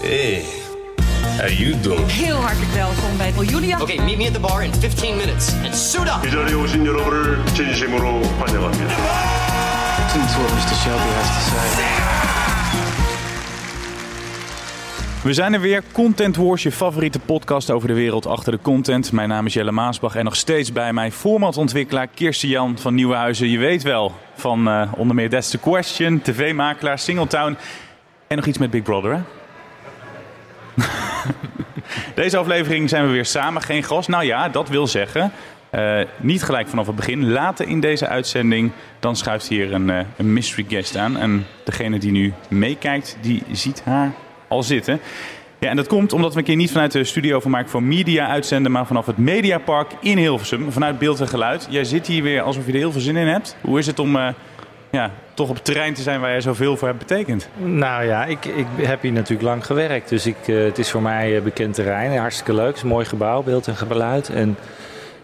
Hey, how you doing? Heel hartelijk welkom bij Julia. Okay, meet me at the bar in 15 minutes and suit up. 이 자리에 오신 여러분을 진심으로 환영합니다. Listen to what Mr. Shelby has to say. We zijn er weer. Content Wars, je favoriete podcast over de wereld achter de content. Mijn naam is Jelle Maasbach en nog steeds bij mij formatontwikkelaar Kirsten Jan van Nieuwenhuizen. Je weet wel, van eh, onder meer That's the Question, tv-makelaar, Singletown en nog iets met Big Brother, hè? Deze aflevering zijn we weer samen, geen gast. Nou ja, dat wil zeggen, eh, niet gelijk vanaf het begin. Later in deze uitzending, dan schuift hier een, eh, een mystery guest aan. En degene die nu meekijkt, die ziet haar al zitten. Ja, en dat komt omdat we een keer niet vanuit de studio van Mark voor Media uitzenden, maar vanaf het Mediapark in Hilversum, vanuit beeld en geluid. Jij zit hier weer alsof je er heel veel zin in hebt. Hoe is het om eh, ja, toch op het terrein te zijn waar jij zoveel voor hebt betekend? Nou ja, ik, ik heb hier natuurlijk lang gewerkt. Dus ik, eh, het is voor mij bekend terrein. Hartstikke leuk. Het is een mooi gebouw, beeld en geluid. En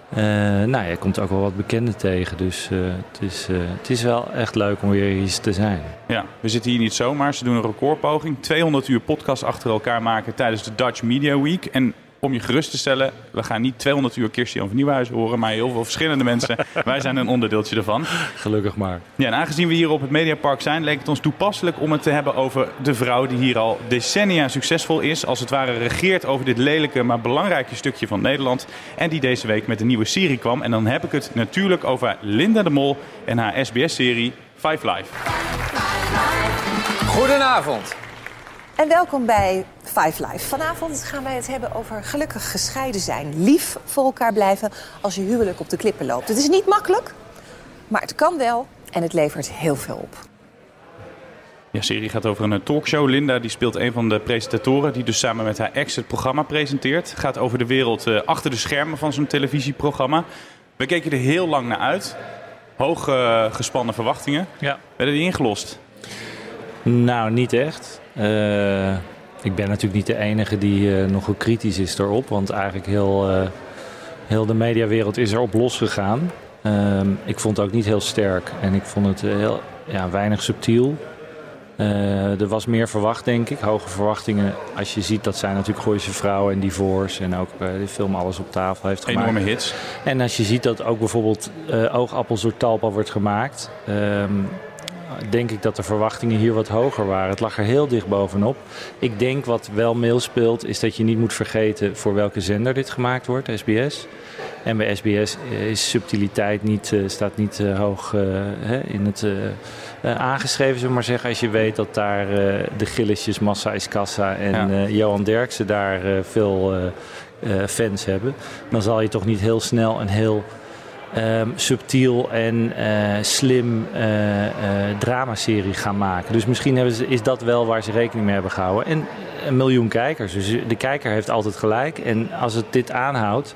eh, nou ja, je komt ook wel wat bekenden tegen. Dus eh, het, is, het is wel echt leuk om weer hier te zijn. Ja, we zitten hier niet zomaar. Ze doen een recordpoging. 200 uur podcast achter elkaar maken tijdens de Dutch Media Week. En om je gerust te stellen, we gaan niet 200 uur Kirsten van Nieuwhuizen horen, maar heel veel verschillende mensen. Wij zijn een onderdeeltje ervan. Gelukkig maar. Ja, en aangezien we hier op het Mediapark zijn, leek het ons toepasselijk om het te hebben over de vrouw die hier al decennia succesvol is. Als het ware regeert over dit lelijke, maar belangrijke stukje van Nederland. En die deze week met een nieuwe serie kwam. En dan heb ik het natuurlijk over Linda de Mol en haar SBS-serie Five Live. Goedenavond. En welkom bij Five Live. Vanavond gaan wij het hebben over gelukkig gescheiden zijn. Lief voor elkaar blijven als je huwelijk op de klippen loopt. Het is niet makkelijk, maar het kan wel en het levert heel veel op. Ja, serie gaat over een talkshow. Linda die speelt een van de presentatoren die dus samen met haar ex het programma presenteert. Gaat over de wereld eh, achter de schermen van zo'n televisieprogramma. We keken er heel lang naar uit. Hoog eh, gespannen verwachtingen. Ja. Werden die ingelost? Nou, niet echt. Eh, ik ben natuurlijk niet de enige die eh, nogal kritisch is daarop. Want eigenlijk heel, eh, heel de mediawereld is erop losgegaan. Ehm ik vond het ook niet heel sterk. En ik vond het heel ja, weinig subtiel. Er was meer verwacht, denk ik. Hoge verwachtingen. Als je ziet dat zij natuurlijk Gooise Vrouwen en Divorce... en ook eh die film Alles op tafel heeft gemaakt. Enorme hits. En als je ziet dat ook bijvoorbeeld oogappels door Talpa wordt gemaakt, ehm, denk ik dat de verwachtingen hier wat hoger waren. Het lag er heel dicht bovenop. Ik denk wat wel meespeelt, is dat je niet moet vergeten voor welke zender dit gemaakt wordt, SBS. En bij SBS is subtiliteit niet, eh, staat niet eh, hoog eh, in het aangeschreven, zullen we maar zeggen. Als je weet dat daar de Gillisjes, Massa is Kassa en Ja. Johan Derksen daar veel fans hebben, dan zal je toch niet heel snel een heel ehm, subtiel en eh, slim eh, eh, dramaserie gaan maken. Dus misschien hebben ze, is dat wel waar ze rekening mee hebben gehouden. En een miljoen kijkers. Dus de kijker heeft altijd gelijk. En als het dit aanhoudt,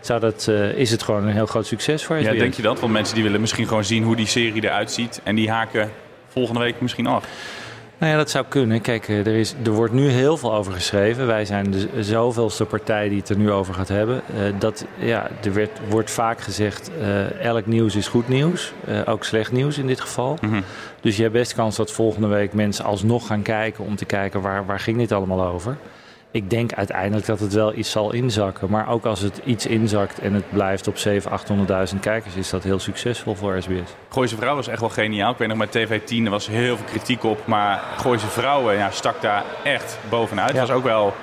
zou dat, is het gewoon een heel groot succes voor Ja, SBS. denk je dat? Want mensen die willen misschien gewoon zien hoe die serie eruit ziet. En die haken volgende week misschien af. Nou ja, dat zou kunnen. Kijk, eh, er, is, er wordt nu heel veel over geschreven. Wij zijn de zoveelste partij die het er nu over gaat hebben. Eh, dat, ja, er werd, wordt vaak gezegd, eh, elk nieuws is goed nieuws. Ook slecht nieuws in dit geval. Dus je hebt best kans dat volgende week mensen alsnog gaan kijken... om te kijken waar, waar ging dit allemaal over. Ik denk uiteindelijk dat het wel iets zal inzakken. Maar ook als het iets inzakt en het blijft op 700.000, 800.000 kijkers... is dat heel succesvol voor SBS. Gooise Vrouw was echt wel geniaal. Ik weet nog met TV10, er was heel veel kritiek op. Maar Gooise Vrouwen ja, stak daar echt bovenuit. Het Ja. was ook wel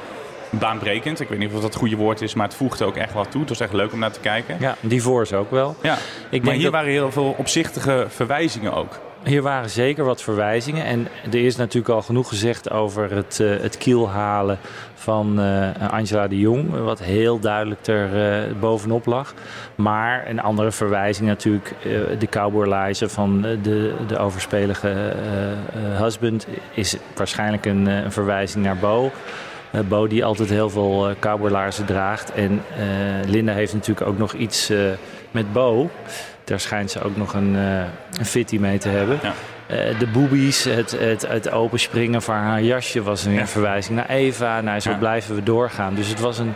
baanbrekend. Ik weet niet of dat het goede woord is, maar het voegde ook echt wat toe. Het was echt leuk om naar te kijken. Ja, Divorce ook wel. Ja. Ik maar denk hier dat- waren heel veel opzichtige verwijzingen ook. Hier waren zeker wat verwijzingen. En er is natuurlijk al genoeg gezegd over het, uh, het kielhalen van uh, Angela de Jong. Wat heel duidelijk er uh, bovenop lag. Maar een andere verwijzing natuurlijk, de cowboylijzen van de, de overspelige husband... is waarschijnlijk een, een verwijzing naar Bo. Bo die altijd heel veel uh, draagt. En Linda heeft natuurlijk ook nog iets met Bo... Daar schijnt ze ook nog een, uh, een fitty mee te hebben. Ja. Uh, de boobies, het, het, het openspringen van haar jasje was een ja. verwijzing naar Eva. Nou, zo ja. blijven we doorgaan. Dus het was een.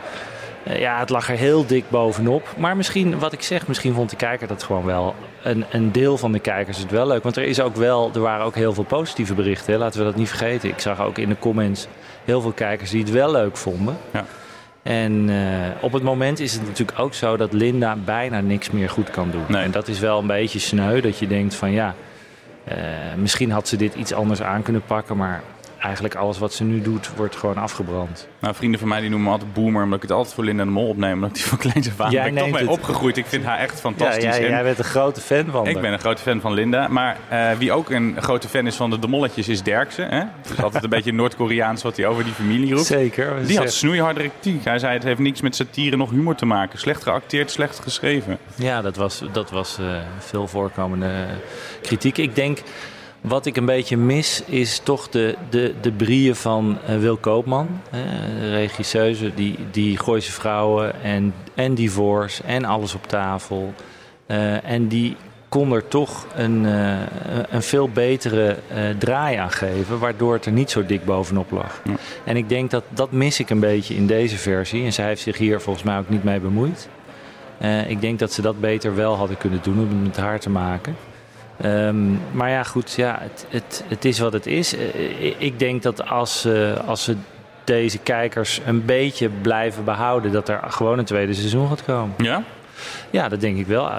Uh, ja, het lag er heel dik bovenop. Maar misschien, wat ik zeg, misschien vond de kijker dat gewoon wel. Een, een deel van de kijkers het wel leuk. Want er, is ook wel, er waren ook heel veel positieve berichten. Hè? Laten we dat niet vergeten. Ik zag ook in de comments heel veel kijkers die het wel leuk vonden. Ja. En uh, op het moment is het natuurlijk ook zo dat Linda bijna niks meer goed kan doen. Nee. En dat is wel een beetje sneu, dat je denkt van ja, uh, misschien had ze dit iets anders aan kunnen pakken, maar eigenlijk alles wat ze nu doet, wordt gewoon afgebrand. Nou, vrienden van mij die noemen me altijd boomer, omdat ik het altijd voor Linda de Mol opneem. Omdat die van kleins af aan ben ik toch mee opgegroeid. Ik vind haar echt fantastisch. Ja, jij, jij bent een grote fan van Ik ben een grote fan van Linda. Maar uh, wie ook een grote fan is van de de Molletjes is Derksen. Hè? Dus altijd een beetje Noord-Koreaans wat hij over die familie roept. Zeker. Die had snoeiharde kritiek. Hij zei het heeft niks met satire nog humor te maken. Slecht geacteerd, slecht geschreven. Ja, dat was, dat was uh, veel voorkomende kritiek. Ik denk... Wat ik een beetje mis is toch de, de, de brieën van uh, Wil Koopman. de regisseuse die, die Gooise Vrouwen en, en Divorce en Alles op tafel. Uh, en die kon er toch een, uh, een veel betere draai aan geven. Waardoor het er niet zo dik bovenop lag. Ja. En ik denk dat dat mis ik een beetje in deze versie. En zij heeft zich hier volgens mij ook niet mee bemoeid. ik denk dat ze dat beter wel hadden kunnen doen om het met haar te maken. Um, maar ja, goed, ja, het, het, het is wat het is. Ik denk dat als, uh, als ze deze kijkers een beetje blijven behouden, dat er gewoon een tweede seizoen gaat komen. Ja? Ja, dat denk ik wel.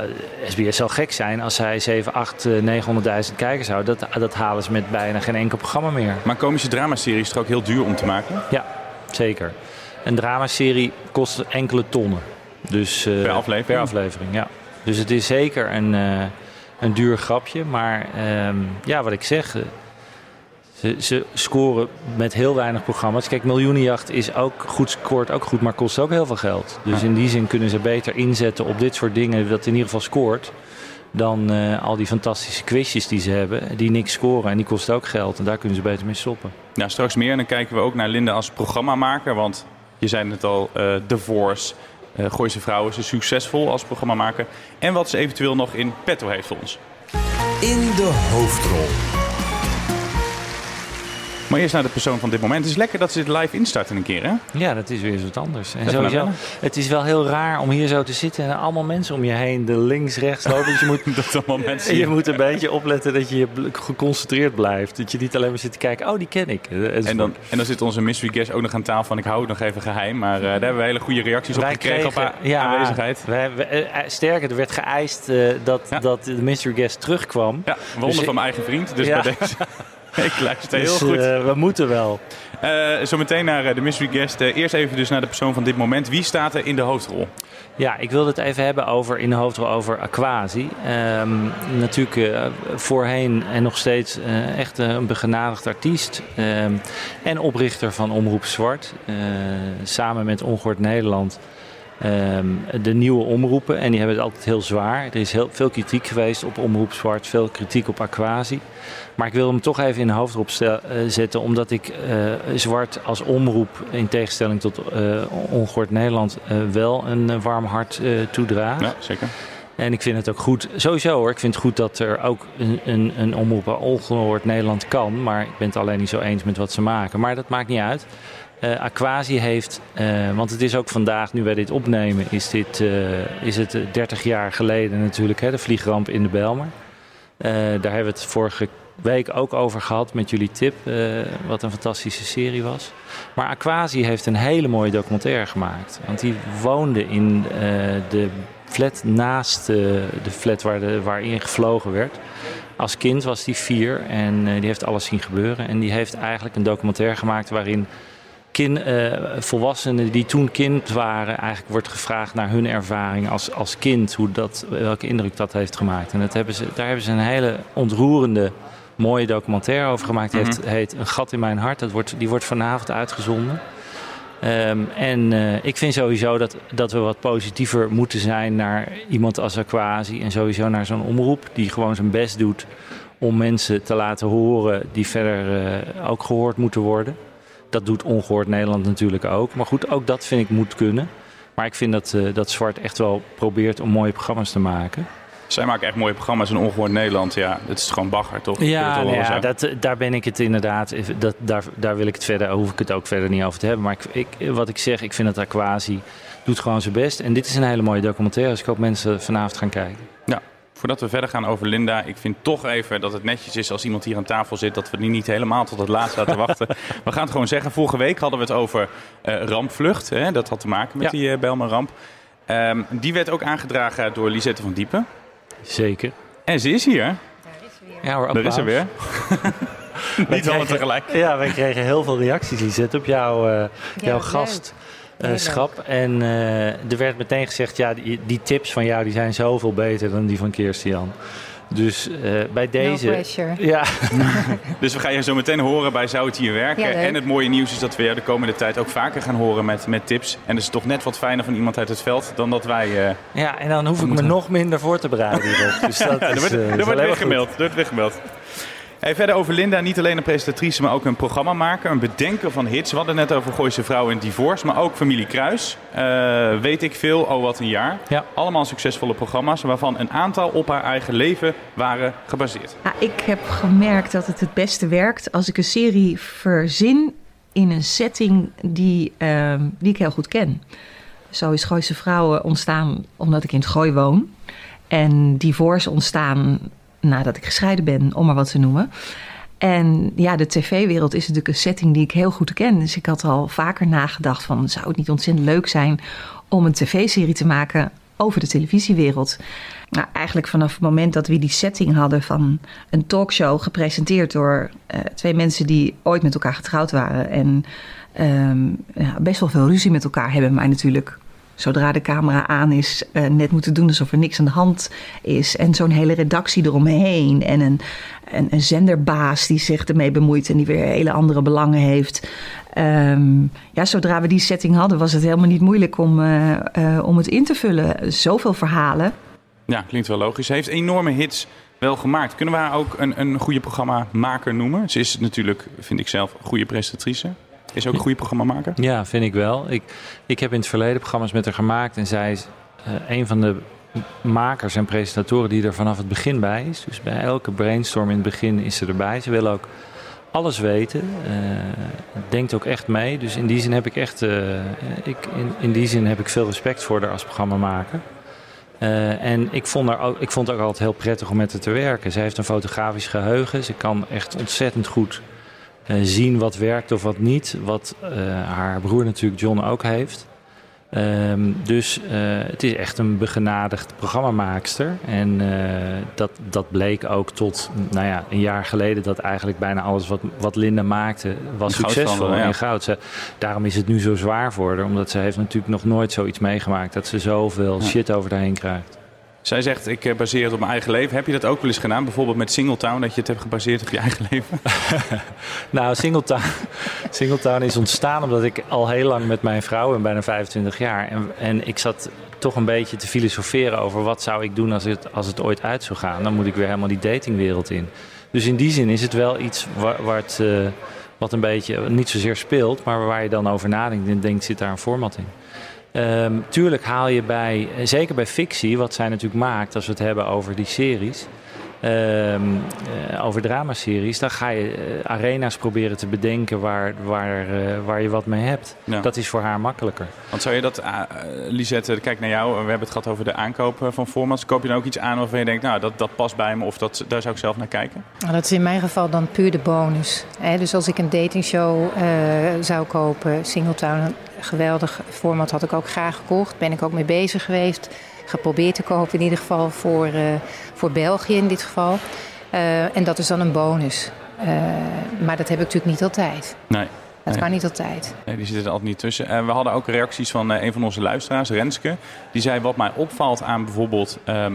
SBS zal gek zijn als zij 7, 8, 900.000 kijkers houden. Dat, dat halen ze met bijna geen enkel programma meer. Maar komische dramaserie is toch ook heel duur om te maken? Ja, zeker. Een dramaserie kost enkele tonnen. Dus, uh, per aflevering? Per aflevering, ja. Dus het is zeker een... Een duur grapje. Maar um, ja, wat ik zeg. Ze, ze, scoren met heel weinig programma's. Kijk, Miljoenenjacht is ook goed, scoort ook goed, maar kost ook heel veel geld. Dus in die zin kunnen ze beter inzetten op dit soort dingen, dat in ieder geval scoort. Dan uh, al die fantastische quizjes die ze hebben, die niks scoren en die kosten ook geld. En daar kunnen ze beter mee stoppen. Ja, straks meer. En dan kijken we ook naar Linda als programmamaker. Want je zei het al, uh, The Voice, uh, Gooise Vrouwen is succesvol als programmamaker. En wat ze eventueel nog in petto heeft voor ons. In de hoofdrol. Maar eerst naar de persoon van dit moment. Het is lekker dat ze dit live instarten een keer, hè? Ja, dat is weer eens wat anders. En sowieso, het is wel heel raar om hier zo te zitten en allemaal mensen om je heen, de links, rechts lopen. Dus je moet, dat allemaal mensen, je moet een beetje opletten dat je geconcentreerd blijft. Dat je niet alleen maar zit te kijken, oh, die ken ik. En dan, en dan zit onze mystery guest ook nog aan tafel van ik hou het nog even geheim. Maar uh, daar hebben we hele goede reacties op gekregen kregen, op haar ja, aanwezigheid. Wij, wij, sterker, er werd geëist uh, dat, ja. dat de mystery guest terugkwam. Ja, wonder dus, van mijn eigen vriend. Dus ja. bij deze... Ik luister dus, heel goed. Uh, we moeten wel. Uh, Zometeen naar de mystery guest. Eerst even dus naar de persoon van dit moment. Wie staat er in de hoofdrol? Ja, ik wilde het even hebben over, in de hoofdrol over Aquasi. Um, natuurlijk uh, voorheen en nog steeds uh, echt een begenadigd artiest. Um, en oprichter van Omroep Zwart. Uh, samen met Ongehoord Nederland. Um, de nieuwe omroepen. En die hebben het altijd heel zwaar. Er is heel veel kritiek geweest op Omroep Zwart. Veel kritiek op Aquasi. Maar ik wil hem toch even in de hoofdrol zetten. Omdat ik uh, Zwart als omroep, in tegenstelling tot uh, Ongehoord Nederland, uh, wel een warm hart toedraag. Ja, zeker. En ik vind het ook goed, sowieso hoor, ik vind het goed dat er ook een, een, een omroep ongehoord Nederland kan. Maar ik ben het alleen niet zo eens met wat ze maken. Maar dat maakt niet uit. Uh, Aquasi heeft, uh, want het is ook vandaag, nu wij dit opnemen, is, dit, uh, is het 30 jaar geleden natuurlijk, hè, de vliegramp in de Belmer. daar hebben we het vorige week ook over gehad met jullie tip, wat een fantastische serie was. Maar Aquasi heeft een hele mooie documentaire gemaakt. Want die woonde in de flat naast de flat waar de, waarin gevlogen werd. Als kind was hij vier en die heeft alles zien gebeuren. En die heeft eigenlijk een documentaire gemaakt waarin kin, eh, volwassenen die toen kind waren, eigenlijk wordt gevraagd naar hun ervaring als, als kind, hoe dat, welke indruk dat heeft gemaakt. En dat hebben ze, daar hebben ze een hele ontroerende, mooie documentaire over gemaakt. Die heeft, heet Een gat in mijn hart. Dat wordt, die wordt vanavond uitgezonden. Ehm, en eh, ik vind sowieso dat, dat we wat positiever moeten zijn naar iemand als Aquasi. En sowieso naar zo'n omroep die gewoon zijn best doet om mensen te laten horen die verder eh, ook gehoord moeten worden. Dat doet Ongehoord Nederland natuurlijk ook. Maar goed, ook dat vind ik moet kunnen. Maar ik vind dat, eh, dat Zwart echt wel probeert om mooie programma's te maken. Zij maken echt mooie programma's in Ongehoord Nederland. Ja, het is gewoon bagger, toch? Ja, ja dat, daar ben ik het inderdaad. Dat, daar, daar wil ik het verder, hoef ik het ook verder niet over te hebben. Maar ik, ik, wat ik zeg, ik vind dat Aquasi doet gewoon zijn best. En dit is een hele mooie documentaire. Dus ik hoop mensen vanavond gaan kijken. Ja, Voordat we verder gaan over Linda, ik vind toch even dat het netjes is als iemand hier aan tafel zit, dat we die niet helemaal tot het laatst laten wachten. we gaan het gewoon zeggen. Vorige week hadden we het over uh, rampvlucht. Hè? Dat had te maken met die uh, Belmer-ramp. Um, die werd ook aangedragen door Lisette van Diepen. Zeker. En ze is hier. Daar is ze weer. Ja hoor, Daar is ze weer. niet allemaal tegelijk. Ja, wij kregen heel veel reacties, Lisette, op jouw, uh, jouw gast. Schap. En uh, er werd meteen gezegd, ja, die, die, tips van jou die zijn zoveel beter dan die van Kirstian. Dus uh, bij deze. No ja. dus we gaan je zo meteen horen bij Zou het hier werken. Ja, en het mooie nieuws is dat we de komende tijd ook vaker gaan horen met, met tips. En dat is toch net wat fijner van iemand uit het veld dan dat wij. ja, en dan hoef ik me nog minder voor te bereiden. Dus dat ja, is, er wordt, er wordt weer gemeld. Er wordt weer gemeld. Hey, verder over Linda, niet alleen een presentatrice, maar ook een programmamaker, een bedenker van hits. We hadden net over Gooise Vrouw en Divorce, maar ook Familie Kruis. Uh, weet ik veel, oh wat een jaar. Ja. Allemaal succesvolle programma's, waarvan een aantal op haar eigen leven waren gebaseerd. Ja, ik heb gemerkt dat het het beste werkt als ik een serie verzin in een setting die, uh, die ik heel goed ken. Zo is Gooise Vrouwen ontstaan omdat ik in het Gooi woon. En Divorce ontstaan nadat ik gescheiden ben, om maar wat te noemen. En ja, de tv-wereld is natuurlijk een setting die ik heel goed ken. Dus ik had al vaker nagedacht van... zou het niet ontzettend leuk zijn om een tv-serie te maken over de televisiewereld? Nou, eigenlijk vanaf het moment dat we die setting hadden van een talkshow... gepresenteerd door uh, twee mensen die ooit met elkaar getrouwd waren... en um, ja, best wel veel ruzie met elkaar hebben, maar natuurlijk zodra de camera aan is, uh, net moeten doen alsof er niks aan de hand is. En zo'n hele redactie eromheen. En een, een, een, zenderbaas die zich ermee bemoeit en die weer hele andere belangen heeft. Um, ja, zodra we die setting hadden, was het helemaal niet moeilijk om, uh, uh, om het in te vullen. Zoveel verhalen. Ja, klinkt wel logisch. Ze heeft enorme hits wel gemaakt. Kunnen we haar ook een, een goede programmamaker noemen? Ze is natuurlijk, vind ik zelf, een goede presentatrice. Is ook een goede programma maken? Ja, vind ik wel. Ik, ik heb in het verleden programma's met haar gemaakt. En zij is uh, een van de makers en presentatoren die er vanaf het begin bij is. Dus bij elke brainstorm in het begin is ze erbij. Ze wil ook alles weten. Uh, denkt ook echt mee. Dus in die zin heb ik echt. Uh, ik, in, in die zin heb ik veel respect voor haar als programmamaker. Uh, en ik vond, haar ook, ik vond het ook altijd heel prettig om met haar te werken. Ze heeft een fotografisch geheugen. Ze kan echt ontzettend goed zien wat werkt of wat niet. Wat uh, haar broer natuurlijk John ook heeft. Um, dus uh, het is echt een begenadigd programmamaakster. En dat, dat bleek ook tot nou ja, een jaar geleden dat eigenlijk bijna alles wat, wat Linda maakte was succesvol ja. in goud. Daarom is het nu zo zwaar voor haar. Omdat ze heeft natuurlijk nog nooit zoiets meegemaakt. Dat ze zoveel ja. shit over haar heen krijgt. Zij zegt, ik baseer het op mijn eigen leven. Heb je dat ook wel eens gedaan? Bijvoorbeeld met Singletown, dat je het hebt gebaseerd op je eigen leven? nou, Singletown, Singletown is ontstaan omdat ik al heel lang met mijn vrouw ben, bijna 25 jaar. En, en ik zat toch een beetje te filosoferen over wat zou ik doen als het, als het ooit uit zou gaan. Dan moet ik weer helemaal die datingwereld in. Dus in die zin is het wel iets waar, uh, wat een beetje niet zozeer speelt, maar waar je dan over nadenkt en denkt, zit daar een format in. Um, tuurlijk haal je bij, zeker bij fictie, wat zij natuurlijk maakt als we het hebben over die series, over dramaseries, dan ga je uh, arena's proberen te bedenken waar, waar, uh, waar je wat mee hebt. Ja. Dat is voor haar makkelijker. Want zou je dat, Lisette, kijk naar jou, we hebben het gehad over de aankoop van formats. Koop je dan ook iets aan waarvan je denkt, nou dat, dat past bij me of dat, daar zou ik zelf naar kijken? Nou, dat is in mijn geval dan puur de bonus. Hè? Dus als ik een datingshow zou kopen, Singletown, geweldig format had ik ook graag gekocht. Ben ik ook mee bezig geweest. Geprobeerd te kopen in ieder geval voor, uh, voor België in dit geval. Uh, en dat is dan een bonus. Uh, maar dat heb ik natuurlijk niet altijd. Nee. Dat Nee. kan niet altijd. Nee, die zitten er altijd niet tussen. En we hadden ook reacties van eh, een van onze luisteraars, Renske. Die zei wat mij opvalt aan bijvoorbeeld ehm,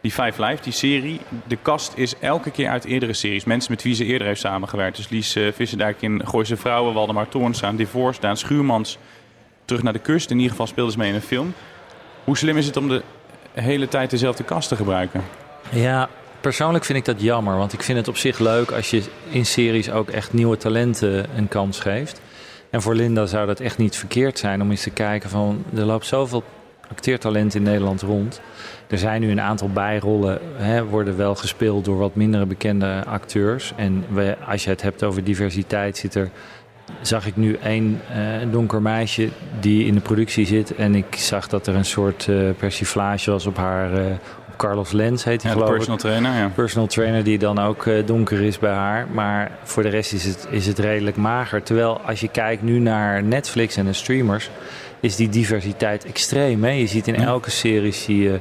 die Five Live, die serie. De kast is elke keer uit eerdere series. Mensen met wie ze eerder heeft samengewerkt. Dus Lies uh, Visserdijk in Gooise Vrouwen, Waldemar Toornstra, Divorce, Daan Schuurmans. Terug naar de kust. In ieder geval speelde ze mee in een film. Hoe slim is het om de hele tijd dezelfde kast te gebruiken? Ja, persoonlijk vind ik dat jammer. Want ik vind het op zich leuk als je in series ook echt nieuwe talenten een kans geeft. En voor Linda zou dat echt niet verkeerd zijn om eens te kijken van... er loopt zoveel acteertalent in Nederland rond. Er zijn nu een aantal bijrollen, hè, worden wel gespeeld door wat mindere bekende acteurs. En als je het hebt over diversiteit, zit er, zag ik nu één uh, donker meisje die in de productie zit. En ik zag dat er een soort uh, persiflage was op haar, uh, op Carlos Lens heet hij ja, geloof personal ik. trainer, ja. Personal trainer die dan ook donker is bij haar. Maar voor de rest is het, is het redelijk mager. Terwijl als je kijkt nu naar Netflix en de streamers, is die diversiteit extreem. Hè? Je ziet in elke serie zie je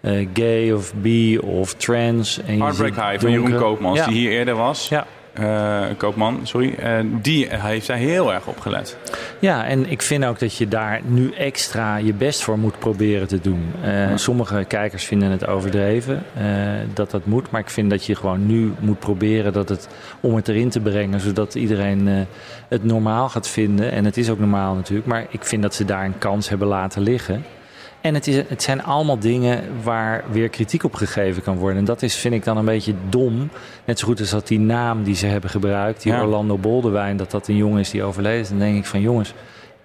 uh, gay of bi of trans. En Heartbreak High van Jeroen Koopmans, Ja. die hier eerder was. Ja. Uh, Koopman, sorry. Uh, die heeft daar heel erg op gelet. Ja, en ik vind ook dat je daar nu extra je best voor moet proberen te doen. Uh, Sommige kijkers vinden het overdreven dat dat moet. Maar ik vind dat je gewoon nu moet proberen dat het, om het erin te brengen. Zodat iedereen het normaal gaat vinden. En het is ook normaal natuurlijk. Maar ik vind dat ze daar een kans hebben laten liggen. En het, is, het zijn allemaal dingen waar weer kritiek op gegeven kan worden. En dat is, vind ik dan een beetje dom. Net zo goed als dat die naam die ze hebben gebruikt, die Ja. Orlando Boldewijn, dat dat een jongen is die overleden is. Dan denk ik van jongens,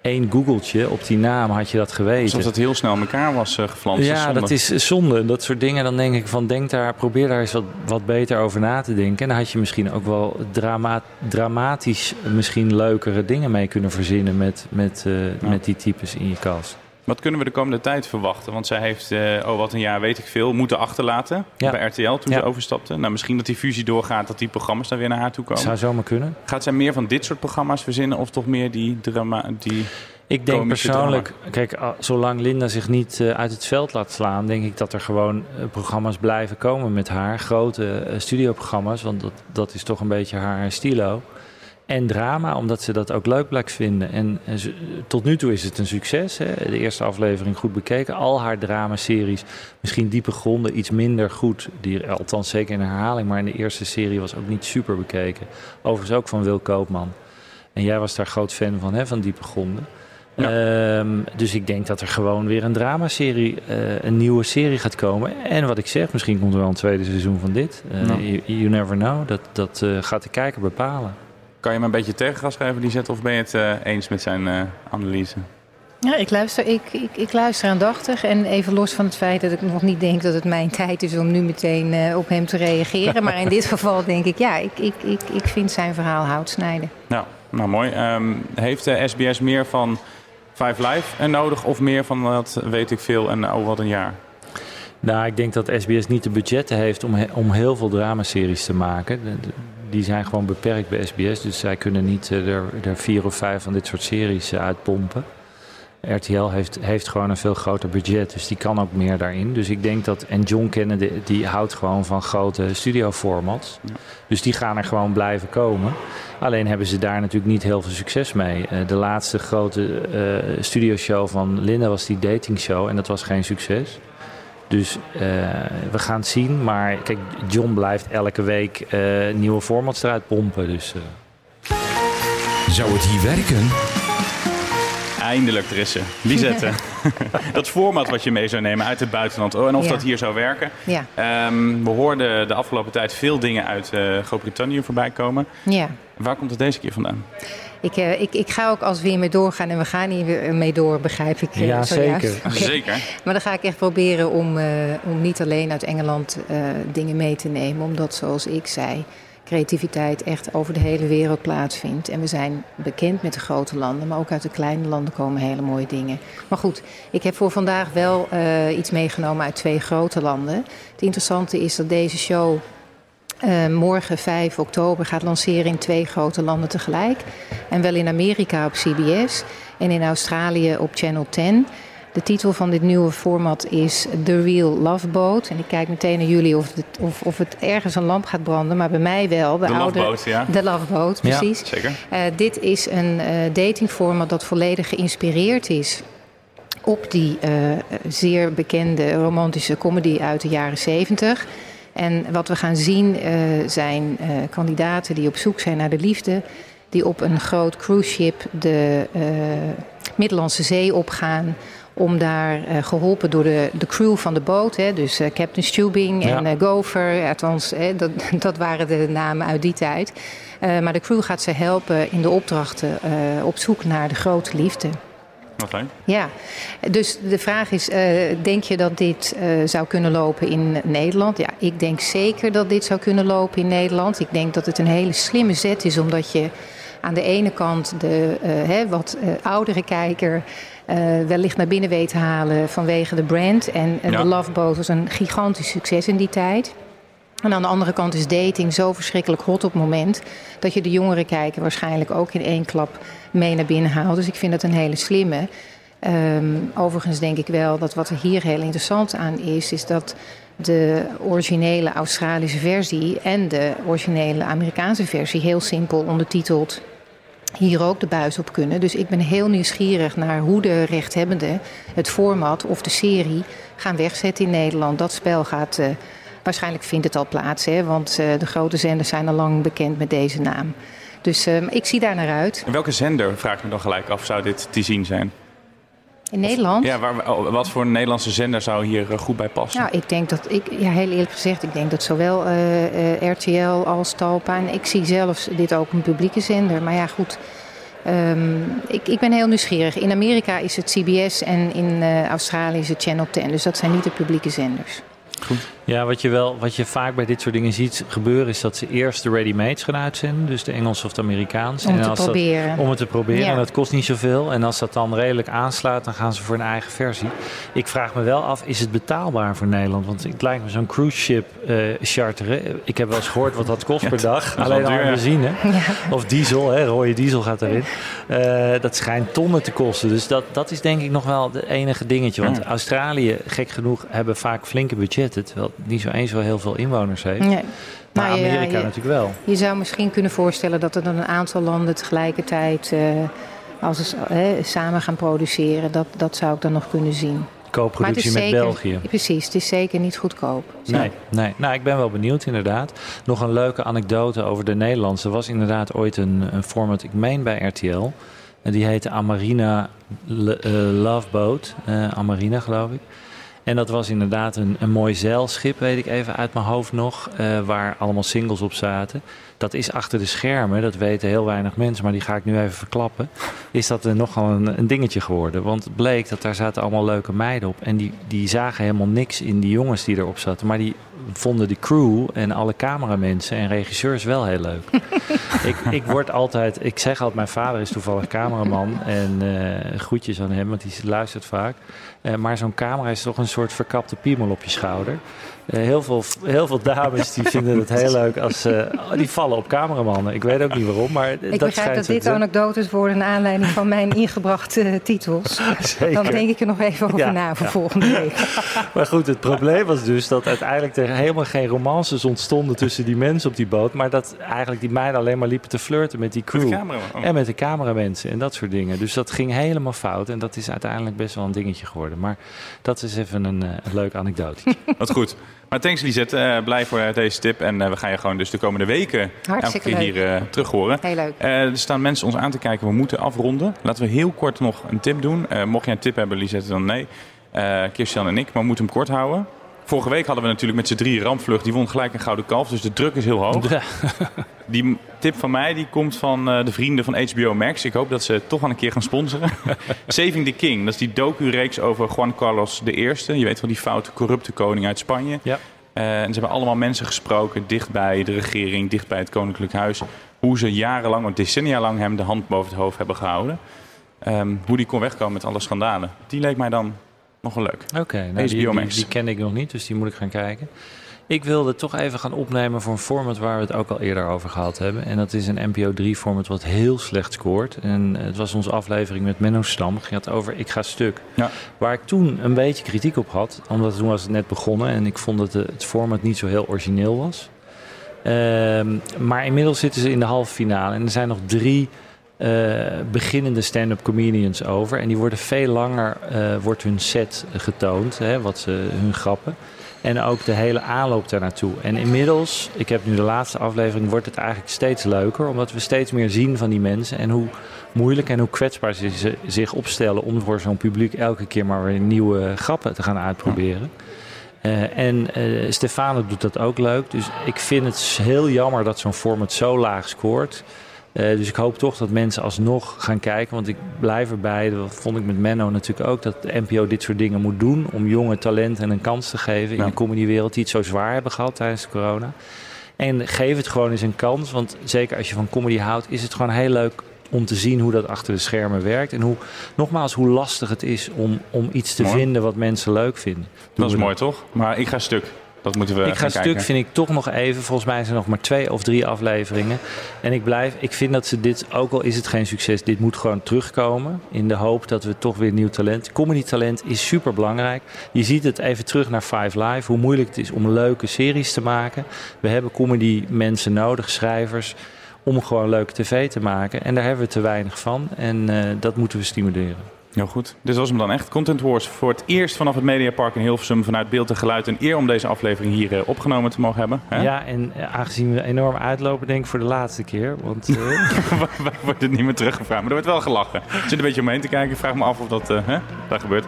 één googeltje op die naam had je dat geweten. Alsof dat heel snel in elkaar was uh, geflanst. Ja, zonde. dat is zonde. Dat soort dingen. Dan denk ik van, denk daar, probeer daar eens wat, wat beter over na te denken. En dan had je misschien ook wel drama, dramatisch misschien leukere dingen mee kunnen verzinnen met, met, uh, Ja. met die types in je kast. Wat kunnen we de komende tijd verwachten? Want zij heeft, uh, oh wat een jaar weet ik veel, moeten achterlaten Ja. bij RTL toen Ja. ze overstapte. Nou, misschien dat die fusie doorgaat, dat die programma's dan weer naar haar toe komen. Zou zomaar kunnen. Gaat zij meer van dit soort programma's verzinnen of toch meer die drama... Die Ik denk persoonlijk, kijk, zolang Linda zich niet uh, uit het veld laat slaan, denk ik dat er gewoon uh, programma's blijven komen met haar. Grote studioprogramma's, want dat, dat is toch een beetje haar stilo. En drama, omdat ze dat ook leuk blijkt vinden. En, en ze- tot nu toe is het een succes. Hè? De eerste aflevering goed bekeken. Al haar dramaseries, misschien diepe gronden, iets minder goed. Die, althans zeker in herhaling, maar in de eerste serie was ook niet super bekeken. Overigens ook van Wil Koopman. En jij was daar groot fan van, hè, van diepe gronden. Ehm, dus ik denk dat er gewoon weer een dramaserie, eh een nieuwe serie gaat komen. En wat ik zeg, misschien komt er wel een tweede seizoen van dit. Eh, you, you never know. Dat, dat eh, gaat de kijker bepalen. Kan je me een beetje tegengas geven, die zet, of ben je het eh, eens met zijn eh, analyse? Ja, ik luister, ik, ik, ik luister aandachtig. En even los van het feit dat ik nog niet denk dat het mijn tijd is om nu meteen eh, op hem te reageren. Maar in dit geval denk ik, ja, ik, ik, ik, ik vind zijn verhaal hout snijden. Nou, nou mooi. Ehm, heeft de SBS meer van Five Live en nodig of meer van dat weet ik veel en oh wat een jaar? Nou, ik denk dat SBS niet de budgetten heeft om, he- om heel veel dramaseries te maken. De- de- die zijn gewoon beperkt bij SBS. Dus zij kunnen niet eh, er, er vier of vijf van dit soort series eh, uitpompen. RTL heeft, heeft gewoon een veel groter budget, dus die kan ook meer daarin. Dus ik denk dat. En John Kennedy die houdt gewoon van grote studioformats. Dus die gaan er gewoon blijven komen. Alleen hebben ze daar natuurlijk niet heel veel succes mee. Eh, de laatste grote eh studioshow van Linda was die datingshow en dat was geen succes. Dus eh, we gaan het zien. Maar kijk, John blijft elke week eh, nieuwe formats eruit pompen. Dus, eh. Zou het hier werken? Eindelijk, er is ze. Lisette. dat format wat je mee zou nemen uit het buitenland. Oh, en of Ja. dat hier zou werken. Ja, Ehm, we hoorden de afgelopen tijd veel dingen uit eh, Groot-Brittannië voorbij komen. ja. Waar komt het deze keer vandaan? Ik, eh, ik, ik ga ook als we hiermee doorgaan en we gaan hier weer mee door, begrijp ik. eh, Ja, zojuist. zeker. Zeker. Maar dan ga ik echt proberen om, eh, om niet alleen uit Engeland eh, dingen mee te nemen. Omdat, zoals ik zei, creativiteit echt over de hele wereld plaatsvindt. En we zijn bekend met de grote landen, maar ook uit de kleine landen komen hele mooie dingen. Maar goed, ik heb voor vandaag wel eh, iets meegenomen uit twee grote landen. Het interessante is dat deze show eh, morgen 5 oktober gaat lanceren in twee grote landen tegelijk. En wel in Amerika op CBS en in Australië op Channel 10. De titel van dit nieuwe format is The Real Love Boat. En ik kijk meteen naar jullie of het, of, of het ergens een lamp gaat branden. Maar bij mij wel. De oude, Love Boat, ja. De Love Boat, precies. Ja, zeker. Uh, dit is een uh, datingformat dat volledig geïnspireerd is op die uh, zeer bekende romantische comedy uit de jaren 70. En wat we gaan zien uh, zijn uh, kandidaten die op zoek zijn naar de liefde, die op een groot cruise ship de Middellandse Zee opgaan. Om daar geholpen door de, de crew van de boot, hè, dus Captain Stubing en ja. Gopher, althans, hè, dat, dat waren de namen uit die tijd. maar de crew gaat ze helpen in de opdrachten op zoek naar de grote liefde. Ja, dus de vraag is: uh, denk je dat dit uh, zou kunnen lopen in Nederland? Ja, ik denk zeker dat dit zou kunnen lopen in Nederland. Ik denk dat het een hele slimme zet is, omdat je aan de ene kant de uh, hè, wat oudere kijker. wellicht naar binnen weet te halen vanwege de brand. En ja. de Love Boat was een gigantisch succes in die tijd. En aan de andere kant is dating zo verschrikkelijk hot op het moment dat je de jongere kijker waarschijnlijk ook in één klap mee naar binnen haalt. Dus ik vind dat een hele slimme. Um, overigens denk ik wel dat wat er hier heel interessant aan is, is dat de originele Australische versie en de originele Amerikaanse versie heel simpel ondertiteld hier ook de buis op kunnen. Dus ik ben heel nieuwsgierig naar hoe de rechthebbenden het format of de serie gaan wegzetten in Nederland. Dat spel gaat. Uh, Waarschijnlijk vindt het al plaats, hè, want uh, de grote zenders zijn al lang bekend met deze naam. Dus uh, ik zie daar naar uit. En welke zender, vraag ik me dan gelijk af, zou dit te zien zijn? In Nederland? Ja, waar, wat voor een Nederlandse zender zou hier uh, goed bij passen? Nou, ik denk dat, ik, ja, heel eerlijk gezegd, ik denk dat zowel RTL als Talpa... en ik zie zelfs dit ook een publieke zender. Maar ja, goed, um, ik, ik ben heel nieuwsgierig. In Amerika is het CBS en in Australië is het Channel 10. Dus dat zijn niet de publieke zenders. Goed. Ja, wat je, wel, wat je vaak bij dit soort dingen ziet gebeuren, is dat ze eerst de ready-mates gaan uitzenden, dus de Engels of de Amerikaans. Om en te als proberen. Dat, om het te proberen. Ja. En dat kost niet zoveel. En als dat dan redelijk aanslaat, dan gaan ze voor een eigen versie. Ik vraag me wel af, is het betaalbaar voor Nederland? Want het lijkt me zo'n cruise ship uh, charteren. Ik heb wel eens gehoord wat dat kost Ja, per dag. Alleen al benzine. Ja. Of diesel, hè, rode diesel gaat erin. Eh, dat schijnt tonnen te kosten. Dus dat, dat is denk ik nog wel het enige dingetje. Want Ja. Australië, gek genoeg, hebben vaak flinke budgetten. Terwijl niet zo eens wel heel veel inwoners heeft. Nee. Maar Nou ja, Amerika je- natuurlijk wel. Je zou misschien kunnen voorstellen dat er dan een aantal landen tegelijkertijd eh, als ze samen gaan produceren. Dat, dat zou ik dan nog kunnen zien. Co-productie met zeker, België. Precies, het is zeker niet goedkoop. Nee, nee. Nou, ik ben wel benieuwd inderdaad. Nog een leuke anekdote over de Nederlandse. Er was inderdaad ooit een, een format, ik meen bij RTL. En die heette Amarina Le- eh, Love Boat. Eh, Amarina, geloof ik. En dat was inderdaad een, een mooi zeilschip, weet ik even uit mijn hoofd nog. eh, waar allemaal singles op zaten. Dat is achter de schermen, dat weten heel weinig mensen, maar die ga ik nu even verklappen. Is dat er nogal een, een dingetje geworden. Want het bleek dat daar zaten allemaal leuke meiden op. En die, die zagen helemaal niks in die jongens die erop zaten. Maar die vonden de crew en alle cameramensen en regisseurs wel heel leuk. ik, ik word altijd, ik zeg altijd, mijn vader is toevallig cameraman. En eh groetjes aan hem, want die luistert vaak. Eh, maar zo'n camera is toch een soort verkapte piemel op je schouder. Eh, heel, veel, heel veel dames die vinden het heel leuk als eh, oh, die vallen op cameramannen. Ik weet ook niet waarom, maar Ik dat begrijp dat dit te- anekdotes worden naar aanleiding van mijn ingebrachte titels. Zeker. Dan denk ik er nog even over Ja, na voor ja. volgende week. Maar goed, het probleem was dus dat uiteindelijk er helemaal geen romances ontstonden tussen die mensen op die boot. Maar dat eigenlijk die meiden alleen maar liepen te flirten met die Met de crew. Oh. En met de cameramensen en dat soort dingen. Dus dat ging helemaal fout. En dat is uiteindelijk best wel een dingetje geworden. Maar dat is even een, eh, een leuk anekdote. Wat goed. Maar thanks Lisette, Eh blij voor eh, deze tip. En eh, we gaan je gewoon dus de komende weken elke keer leuk. hier terug horen. Heel leuk. Er staan mensen ons aan te kijken, we moeten afronden. Laten we heel kort nog een tip doen. Mocht jij een tip hebben, Lisette, dan nee. Kirstian en ik, maar we moeten hem kort houden. Vorige week hadden we natuurlijk met z'n drie rampvlucht. Die won gelijk een gouden kalf, dus de druk is heel hoog. Ja. Die tip van mij die komt van eh, de vrienden van HBO Max. Ik hoop dat ze het toch wel een keer gaan sponsoren. Saving the King, dat is die docu-reeks over Juan Carlos I. Je weet wel, die foute, corrupte koning uit Spanje. Ja. Eh, en ze hebben allemaal mensen gesproken dichtbij de regering, dichtbij het koninklijk huis. Hoe ze jarenlang, of decennia lang hem de hand boven het hoofd hebben gehouden. Ehm, hoe die kon wegkomen met alle schandalen. Die leek mij dan nog wel leuk. Oké, nou, die, die, ken ik nog niet, dus die moet ik gaan kijken. Ik wilde toch even gaan opnemen voor een format waar we het ook al eerder over gehad hebben. En dat is een NPO 3 format wat heel slecht scoort. En het was onze aflevering met Menno Stam. Ging het over Ik ga stuk. Ja. Waar ik toen een beetje kritiek op had. Omdat toen was het net begonnen. En ik vond dat het format niet zo heel origineel was. Ehm, maar inmiddels zitten ze in de halve finale. En er zijn nog drie uh, beginnende stand-up comedians over. En die worden veel langer, uh, wordt hun set getoond, hè, wat ze, hun grappen. En ook de hele aanloop daar naartoe. En inmiddels, ik heb nu de laatste aflevering, wordt het eigenlijk steeds leuker. Omdat we steeds meer zien van die mensen. En hoe moeilijk en hoe kwetsbaar ze zich opstellen om voor zo'n publiek elke keer maar weer nieuwe grappen te gaan uitproberen. Uh, en uh, Stefano doet dat ook leuk. Dus ik vind het heel jammer dat zo'n format zo laag scoort. Uh, dus ik hoop toch dat mensen alsnog gaan kijken. Want ik blijf erbij, dat vond ik met Menno natuurlijk ook, dat de NPO dit soort dingen moet doen. Om jonge talenten een kans te geven in de comedywereld die het zo zwaar hebben gehad tijdens de corona. En geef het gewoon eens een kans. Want zeker als je van comedy houdt, is het gewoon heel leuk om te zien hoe dat achter de schermen werkt. En hoe, nogmaals, hoe lastig het is om, om iets te Mooi. vinden wat mensen leuk vinden. Dat is mooi, toch? Maar ik ga stuk. Dat moeten we ik ga stuk kijken. vind ik toch nog even. Volgens mij zijn er nog maar twee of drie afleveringen. En ik blijf. Ik vind dat ze dit, ook al is het geen succes, dit moet gewoon terugkomen. In de hoop dat we toch weer nieuw talent. Comedy talent is super belangrijk. Je ziet het even terug naar Five Live. Hoe moeilijk het is om leuke series te maken. We hebben comedy mensen nodig, schrijvers. Om gewoon leuke tv te maken. En daar hebben we te weinig van. En uh, dat moeten we stimuleren. Heel goed. Dit was hem dan echt. Content Wars voor het eerst vanaf het Mediapark in Hilversum vanuit beeld en geluid. Een eer om deze aflevering hier uh, opgenomen te mogen hebben. Hè? Ja, en uh, aangezien we enorm uitlopen, denk ik voor de laatste keer. Want uh... wij worden niet meer teruggevraagd. Maar er wordt wel gelachen. Ik zit een beetje omheen te kijken. Ik vraag me af of dat hè, daar gebeurt.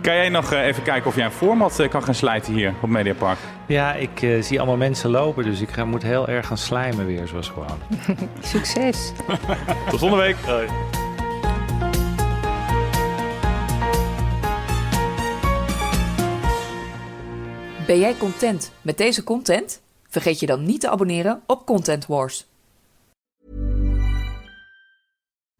Kan jij nog even kijken of jij een format kan gaan slijten hier op Mediapark? Ja, ik zie allemaal mensen lopen. Dus ik ga, moet heel erg gaan slijmen weer, zoals gewoon. Succes. Tot volgende week. Hoi. Ben jij content met deze content? Vergeet je dan niet te abonneren op Content Wars.